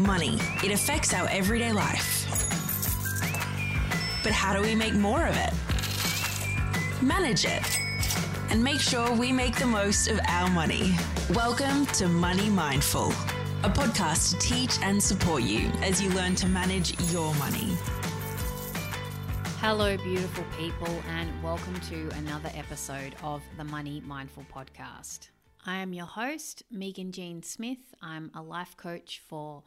Money. It affects our everyday life. But how do we make more of it? Manage it. And make sure we make the most of our money. Welcome to Money Mindful, a podcast to teach and support you as you learn to manage your money. Hello, beautiful people, and welcome to another episode of the Money Mindful Podcast. I am your host, Megan Jean Smith. I'm a life coach for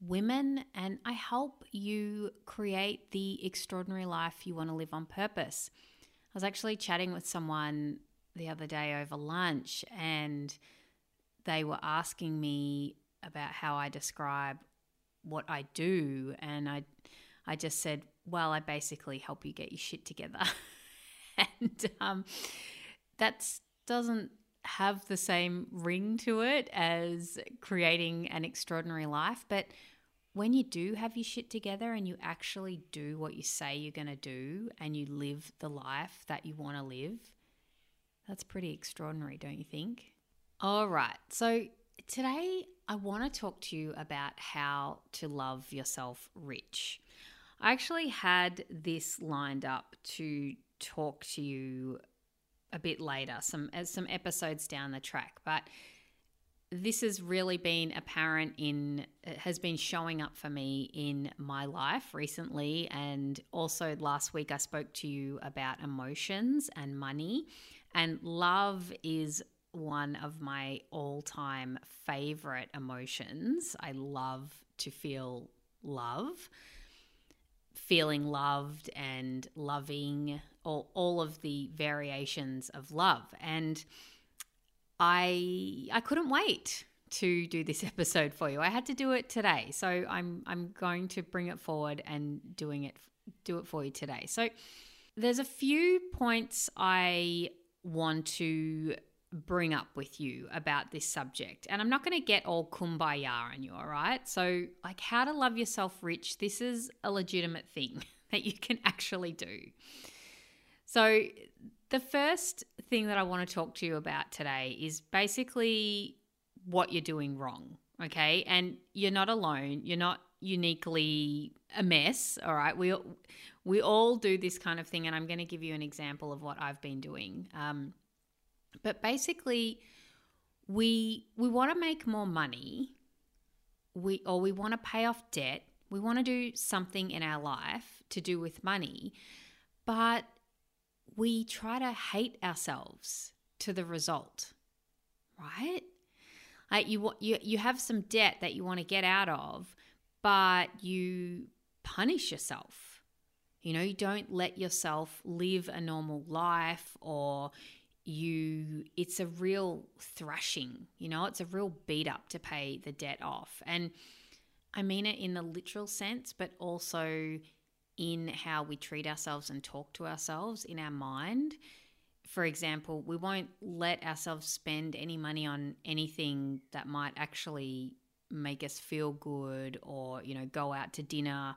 women, and I help you create the extraordinary life you want to live on purpose. I was actually chatting with someone the other day over lunch, and they were asking me about how I describe what I do, and I, I just said, "Well, I basically help you get your shit together," and um, that doesn't have the same ring to it as creating an extraordinary life. But when you do have your shit together and you actually do what you say you're going to do and you live the life that you want to live, that's pretty extraordinary, don't you think? All right. So today I want to talk to you about how to love yourself rich. I actually had this lined up to talk to you a bit later, some as some episodes down the track. But this has really been apparent in has been showing up for me in my life recently and also last week I spoke to you about emotions and money and love is one of my all-time favorite emotions. I love to feel love feeling loved and loving all, all of the variations of love. And I I couldn't wait to do this episode for you. I had to do it today. So I'm I'm going to bring it forward and doing it do it for you today. So there's a few points I want to bring up with you about this subject. And I'm not going to get all kumbaya on you, all right? So, like, how to love yourself rich, this is a legitimate thing that you can actually do. So, the first thing that I want to talk to you about today is basically what you're doing wrong, okay? And you're not alone. You're not uniquely a mess, all right? We we all do this kind of thing, and I'm going to give you an example of what I've been doing. Um, but basically, we we want to make more money, we or we want to pay off debt. We want to do something in our life to do with money, but we try to hate ourselves to the result, right? Like you you you have some debt that you want to get out of, but you punish yourself. You know, you don't let yourself live a normal life or you it's a real thrashing, you know, it's a real beat up to pay the debt off. And I mean it in the literal sense, but also in how we treat ourselves and talk to ourselves in our mind. For example, we won't let ourselves spend any money on anything that might actually make us feel good or, you know, go out to dinner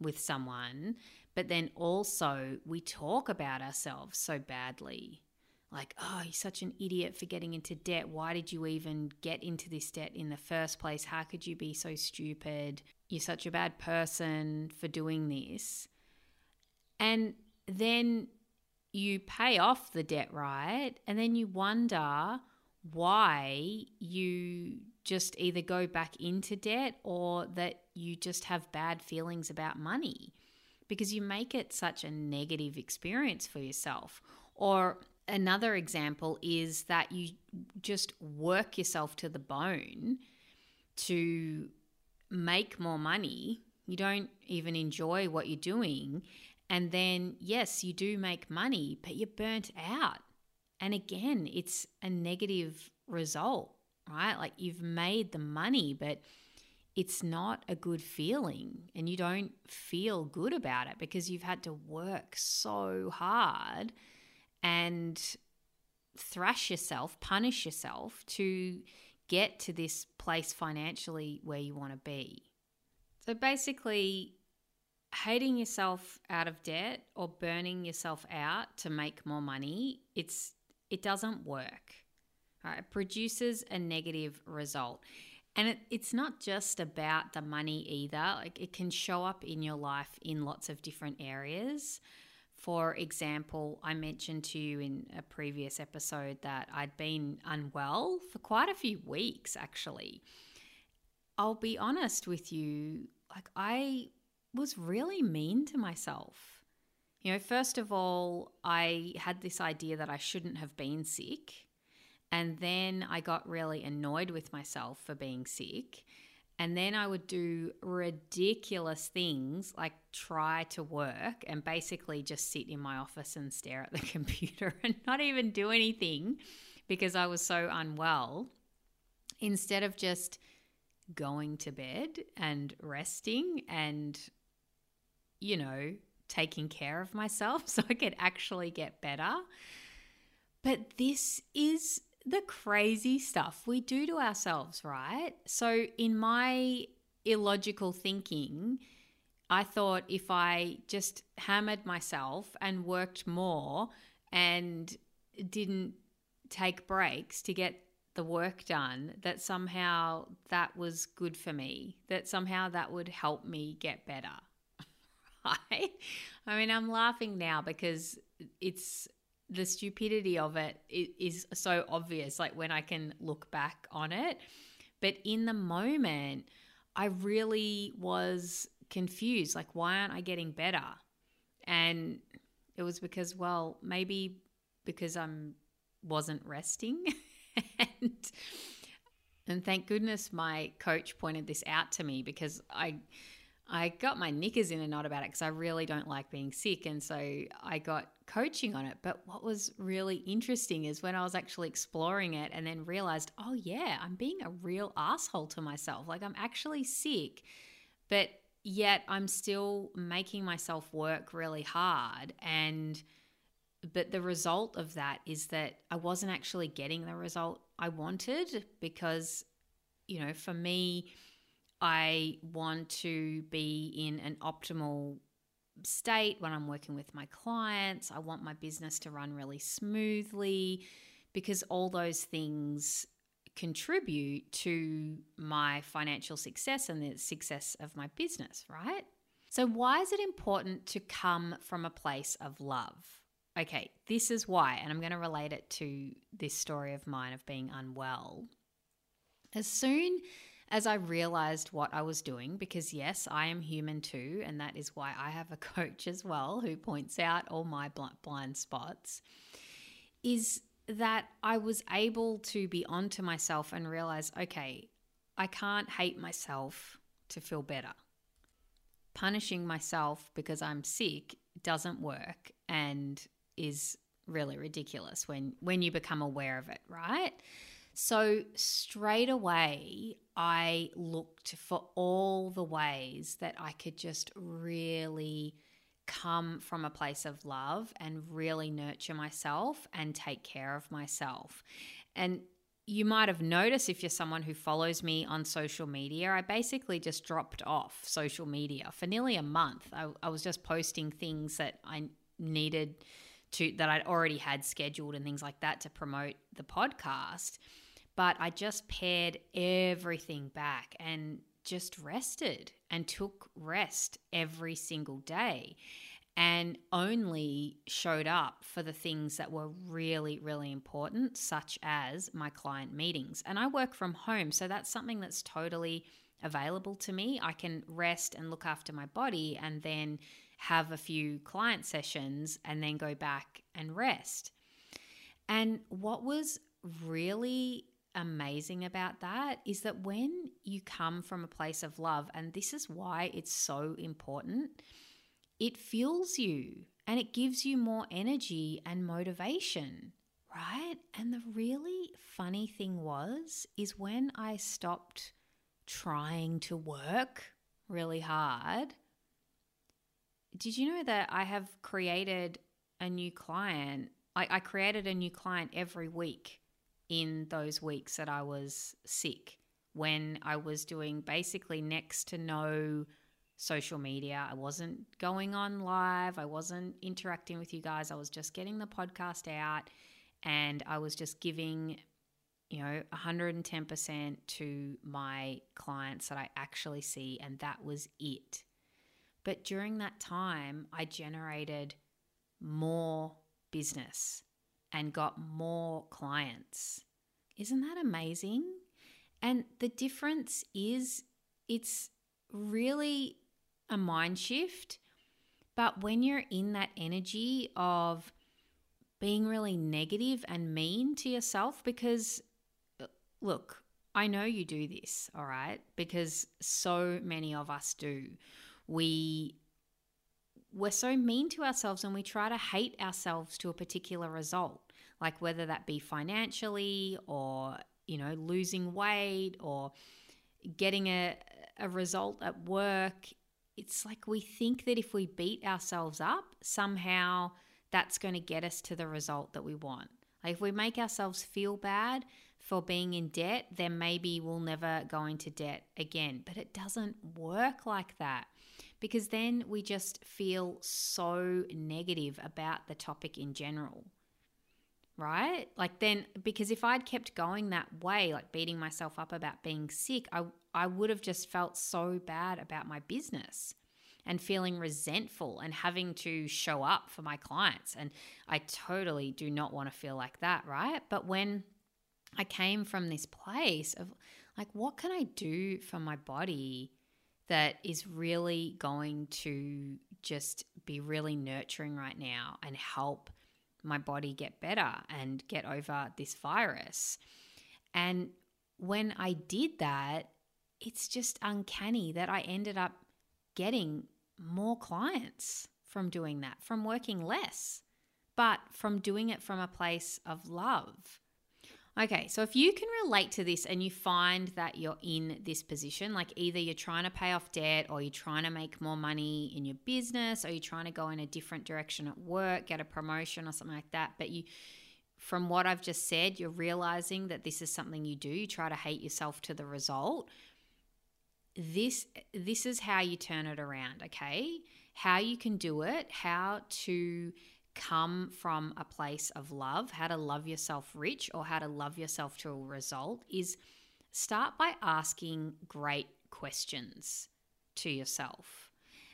with someone. But then also, we talk about ourselves so badly like, oh, you're such an idiot for getting into debt. Why did you even get into this debt in the first place? How could you be so stupid? You're such a bad person for doing this. And then you pay off the debt, right? And then you wonder why you just either go back into debt or that you just have bad feelings about money because you make it such a negative experience for yourself. Or another example is that you just work yourself to the bone to make more money. You don't even enjoy what you're doing. And then, yes, you do make money, but you're burnt out. And again, it's a negative result, right? Like you've made the money, but it's not a good feeling and you don't feel good about it because you've had to work so hard and thrash yourself, punish yourself to get to this place financially where you want to be. So basically, hating yourself out of debt or burning yourself out to make more money, it's it doesn't work. Right? It produces a negative result. And it, it's not just about the money either. Like it can show up in your life in lots of different areas. For example, I mentioned to you in a previous episode that I'd been unwell for quite a few weeks, actually. I'll be honest with you, like, I was really mean to myself. You know, first of all, I had this idea that I shouldn't have been sick. And then I got really annoyed with myself for being sick. And then I would do ridiculous things like try to work and basically just sit in my office and stare at the computer and not even do anything because I was so unwell. Instead of just going to bed and resting and, you know, taking care of myself so I could actually get better. But this is the crazy stuff we do to ourselves, right? So, in my illogical thinking, I thought if I just hammered myself and worked more and didn't take breaks to get the work done, that somehow that was good for me, that somehow that would help me get better. I mean, I'm laughing now because it's the stupidity of it is so obvious, like when I can look back on it. But in the moment, I really was confused. Like, why aren't I getting better? And it was because, well, maybe because I'm wasn't resting. and and thank goodness my coach pointed this out to me because I I got my knickers in a knot about it because I really don't like being sick. And so I got coaching on it. But what was really interesting is when I was actually exploring it and then realized, oh, yeah, I'm being a real asshole to myself. Like I'm actually sick, but yet I'm still making myself work really hard. And, but the result of that is that I wasn't actually getting the result I wanted because, you know, for me, I want to be in an optimal state when I'm working with my clients. I want my business to run really smoothly because all those things contribute to my financial success and the success of my business, right? So, why is it important to come from a place of love? Okay, this is why, and I'm going to relate it to this story of mine of being unwell. As soon as I realized what I was doing, because yes, I am human too, and that is why I have a coach as well who points out all my blind spots, is that I was able to be onto myself and realize, okay, I can't hate myself to feel better. Punishing myself because I'm sick doesn't work and is really ridiculous when when you become aware of it, right? So straight away, I looked for all the ways that I could just really come from a place of love and really nurture myself and take care of myself. And you might have noticed if you're someone who follows me on social media, I basically just dropped off social media for nearly a month. I, I was just posting things that I needed to, that I'd already had scheduled and things like that to promote the podcast but I just pared everything back and just rested and took rest every single day and only showed up for the things that were really, really important, such as my client meetings. And I work from home, so that's something that's totally available to me. I can rest and look after my body and then have a few client sessions and then go back and rest. And what was really amazing about that is that when you come from a place of love, and this is why it's so important, it fuels you and it gives you more energy and motivation, right? And the really funny thing was, is when I stopped trying to work really hard, did you know that I have created a new client? I, I created a new client every week in those weeks that I was sick when I was doing basically next to no social media. I wasn't going on live, I wasn't interacting with you guys. I was just getting the podcast out and I was just giving you know, 110% to my clients that I actually see, and that was it. But during that time, I generated more business and got more clients. Isn't that amazing? And the difference is it's really a mind shift. But when you're in that energy of being really negative and mean to yourself, because uh, look, I know you do this, all right? Because so many of us do. We we're so mean to ourselves and we try to hate ourselves to a particular result, like whether that be financially or, you know, losing weight or getting a, a result at work. It's like we think that if we beat ourselves up, somehow that's going to get us to the result that we want. Like if we make ourselves feel bad for being in debt, then maybe we'll never go into debt again. But it doesn't work like that because then we just feel so negative about the topic in general. Right? Like then because if I'd kept going that way, like beating myself up about being sick, I I would have just felt so bad about my business and feeling resentful and having to show up for my clients. And I totally do not want to feel like that, right? But when I came from this place of like, what can I do for my body that is really going to just be really nurturing right now and help my body get better and get over this virus? And when I did that, it's just uncanny that I ended up getting more clients from doing that, from working less, but from doing it from a place of love. Okay, so if you can relate to this and you find that you're in this position, like either you're trying to pay off debt or you're trying to make more money in your business or you're trying to go in a different direction at work, get a promotion or something like that, but you from what I've just said, you're realizing that this is something you do, you try to hate yourself to the result this this is how you turn it around okay? How you can do it how to come from a place of love how to love yourself rich or how to love yourself to a result is start by asking great questions to yourself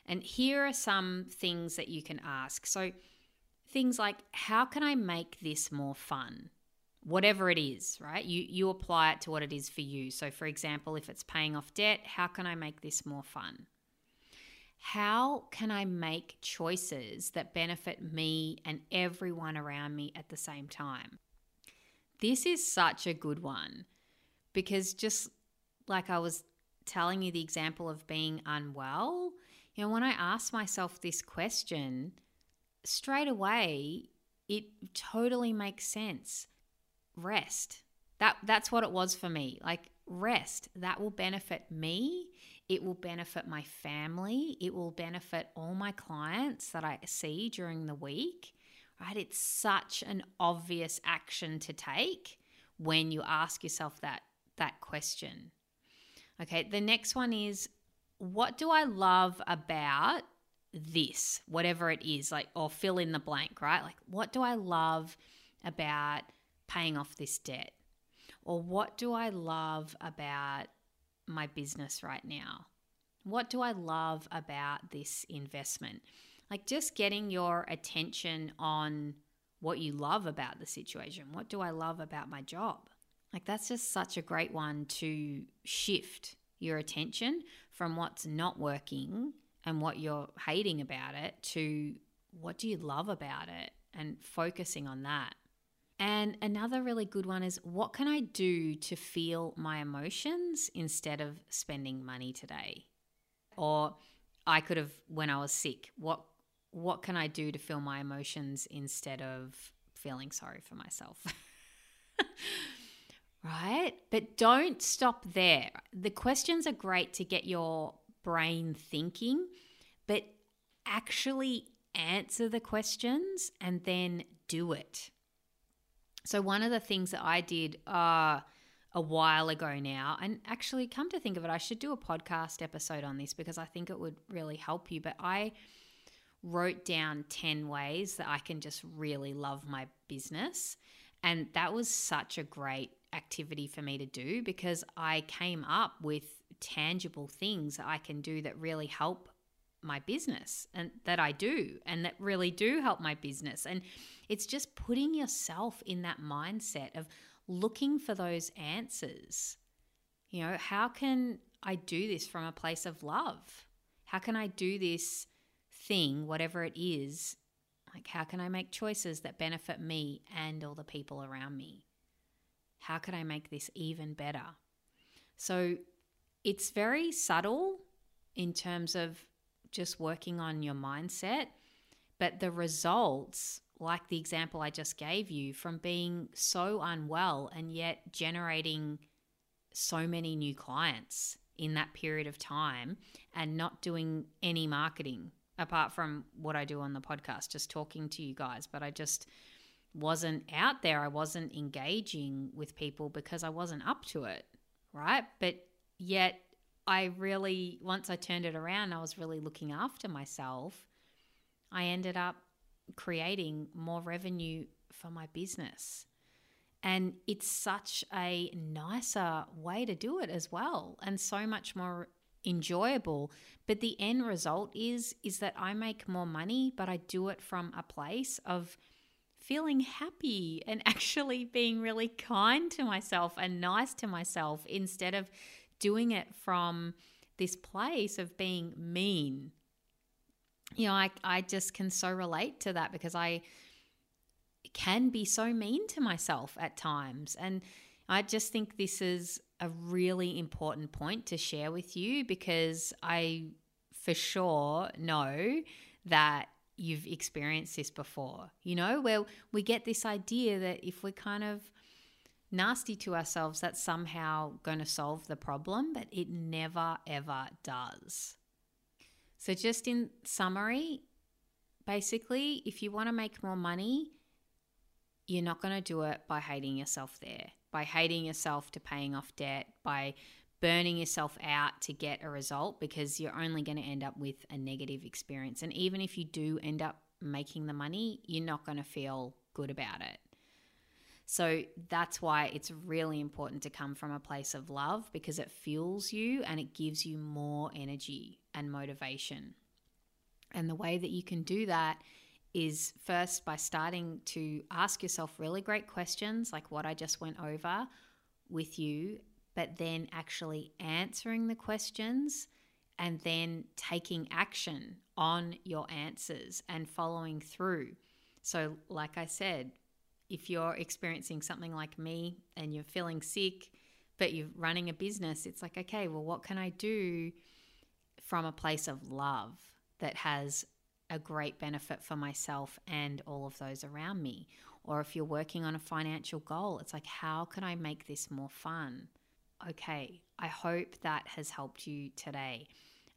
and here are some things that you can ask so things like how can i make this more fun whatever it is, right? You you apply it to what it is for you. So for example, if it's paying off debt, how can I make this more fun? How can I make choices that benefit me and everyone around me at the same time? This is such a good one because just like I was telling you the example of being unwell, you know, when I ask myself this question, straight away, it totally makes sense rest. That that's what it was for me. Like rest. That will benefit me. It will benefit my family. It will benefit all my clients that I see during the week. Right? It's such an obvious action to take when you ask yourself that that question. Okay, the next one is what do I love about this, whatever it is, like, or fill in the blank, right? Like, what do I love about paying off this debt? Or what do I love about my business right now? What do I love about this investment? Like just getting your attention on what you love about the situation. What do I love about my job? Like that's just such a great one to shift your attention from what's not working and what you're hating about it to what do you love about it and focusing on that. And another really good one is what can I do to feel my emotions instead of spending money today? Or I could have when I was sick. What what can I do to feel my emotions instead of feeling sorry for myself? right? But don't stop there. The questions are great to get your brain thinking, but actually answer the questions and then do it. So, one of the things that I did uh, a while ago now, and actually, come to think of it, I should do a podcast episode on this because I think it would really help you. But I wrote down 10 ways that I can just really love my business. And that was such a great activity for me to do because I came up with tangible things I can do that really help my business and that I do and that really do help my business. And it's just putting yourself in that mindset of looking for those answers. You know, how can I do this from a place of love? How can I do this thing, whatever it is? Like, how can I make choices that benefit me and all the people around me? How can I make this even better? So, it's very subtle in terms of just working on your mindset, but the results, like the example I just gave you, from being so unwell and yet generating so many new clients in that period of time and not doing any marketing apart from what I do on the podcast, just talking to you guys. But I just wasn't out there. I wasn't engaging with people because I wasn't up to it. Right. But yet, I really, once I turned it around, I was really looking after myself. I ended up creating more revenue for my business. And it's such a nicer way to do it as well, and so much more enjoyable. But the end result is is that I make more money, but I do it from a place of feeling happy and actually being really kind to myself and nice to myself instead of doing it from this place of being mean. You know, I, I just can so relate to that because I can be so mean to myself at times. And I just think this is a really important point to share with you because I for sure know that you've experienced this before, you know, where we get this idea that if we're kind of nasty to ourselves, that's somehow going to solve the problem, but it never ever does. So, just in summary, basically, if you want to make more money, you're not going to do it by hating yourself there, by hating yourself to paying off debt, by burning yourself out to get a result because you're only going to end up with a negative experience. And even if you do end up making the money, you're not going to feel good about it. So that's why it's really important to come from a place of love because it fuels you and it gives you more energy and motivation. And the way that you can do that is first by starting to ask yourself really great questions like what I just went over with you, but then actually answering the questions and then taking action on your answers and following through. So, like I said, if you're experiencing something like me and you're feeling sick, but you're running a business, it's like, okay, well, what can I do from a place of love that has a great benefit for myself and all of those around me. Or if you're working on a financial goal, it's like, how can I make this more fun? Okay, I hope that has helped you today.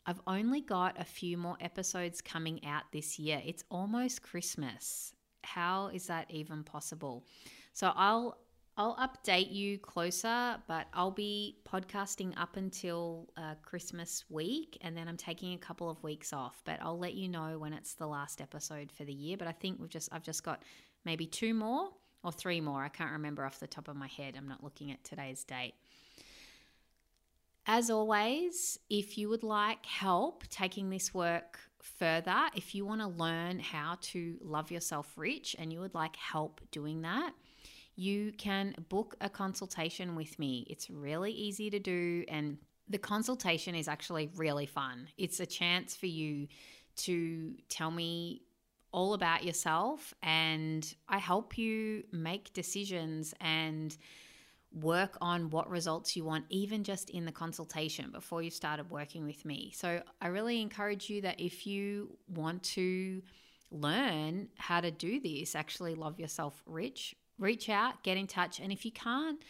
I've only got a few more episodes coming out this year. It's almost Christmas. How is that even possible? So I'll I'll update you closer, but I'll be podcasting up until uh, Christmas week, and then I'm taking a couple of weeks off. But I'll let you know when it's the last episode for the year. But I think we've just I've just got maybe two more or three more. I can't remember off the top of my head. I'm not looking at today's date. As always, if you would like help taking this work further, if you want to learn how to love yourself rich and you would like help doing that you can book a consultation with me. It's really easy to do, and the consultation is actually really fun. It's a chance for you to tell me all about yourself, and I help you make decisions and work on what results you want, even just in the consultation before you started working with me. So, I really encourage you that if you want to learn how to do this, actually love yourself rich, reach out, get in touch. And if you can't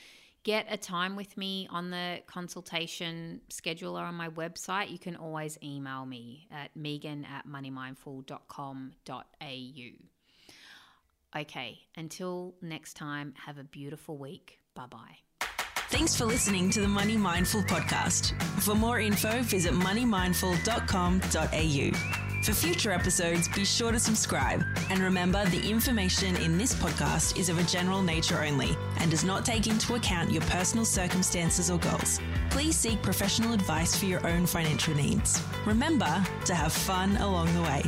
get a time with me on the consultation scheduler on my website, you can always email me at megan at moneymindful.com.au. Okay, until next time, have a beautiful week. Bye bye. Thanks for listening to the Money Mindful podcast. For more info, visit moneymindful.com.au. For future episodes, be sure to subscribe. And remember, the information in this podcast is of a general nature only and does not take into account your personal circumstances or goals. Please seek professional advice for your own financial needs. Remember to have fun along the way.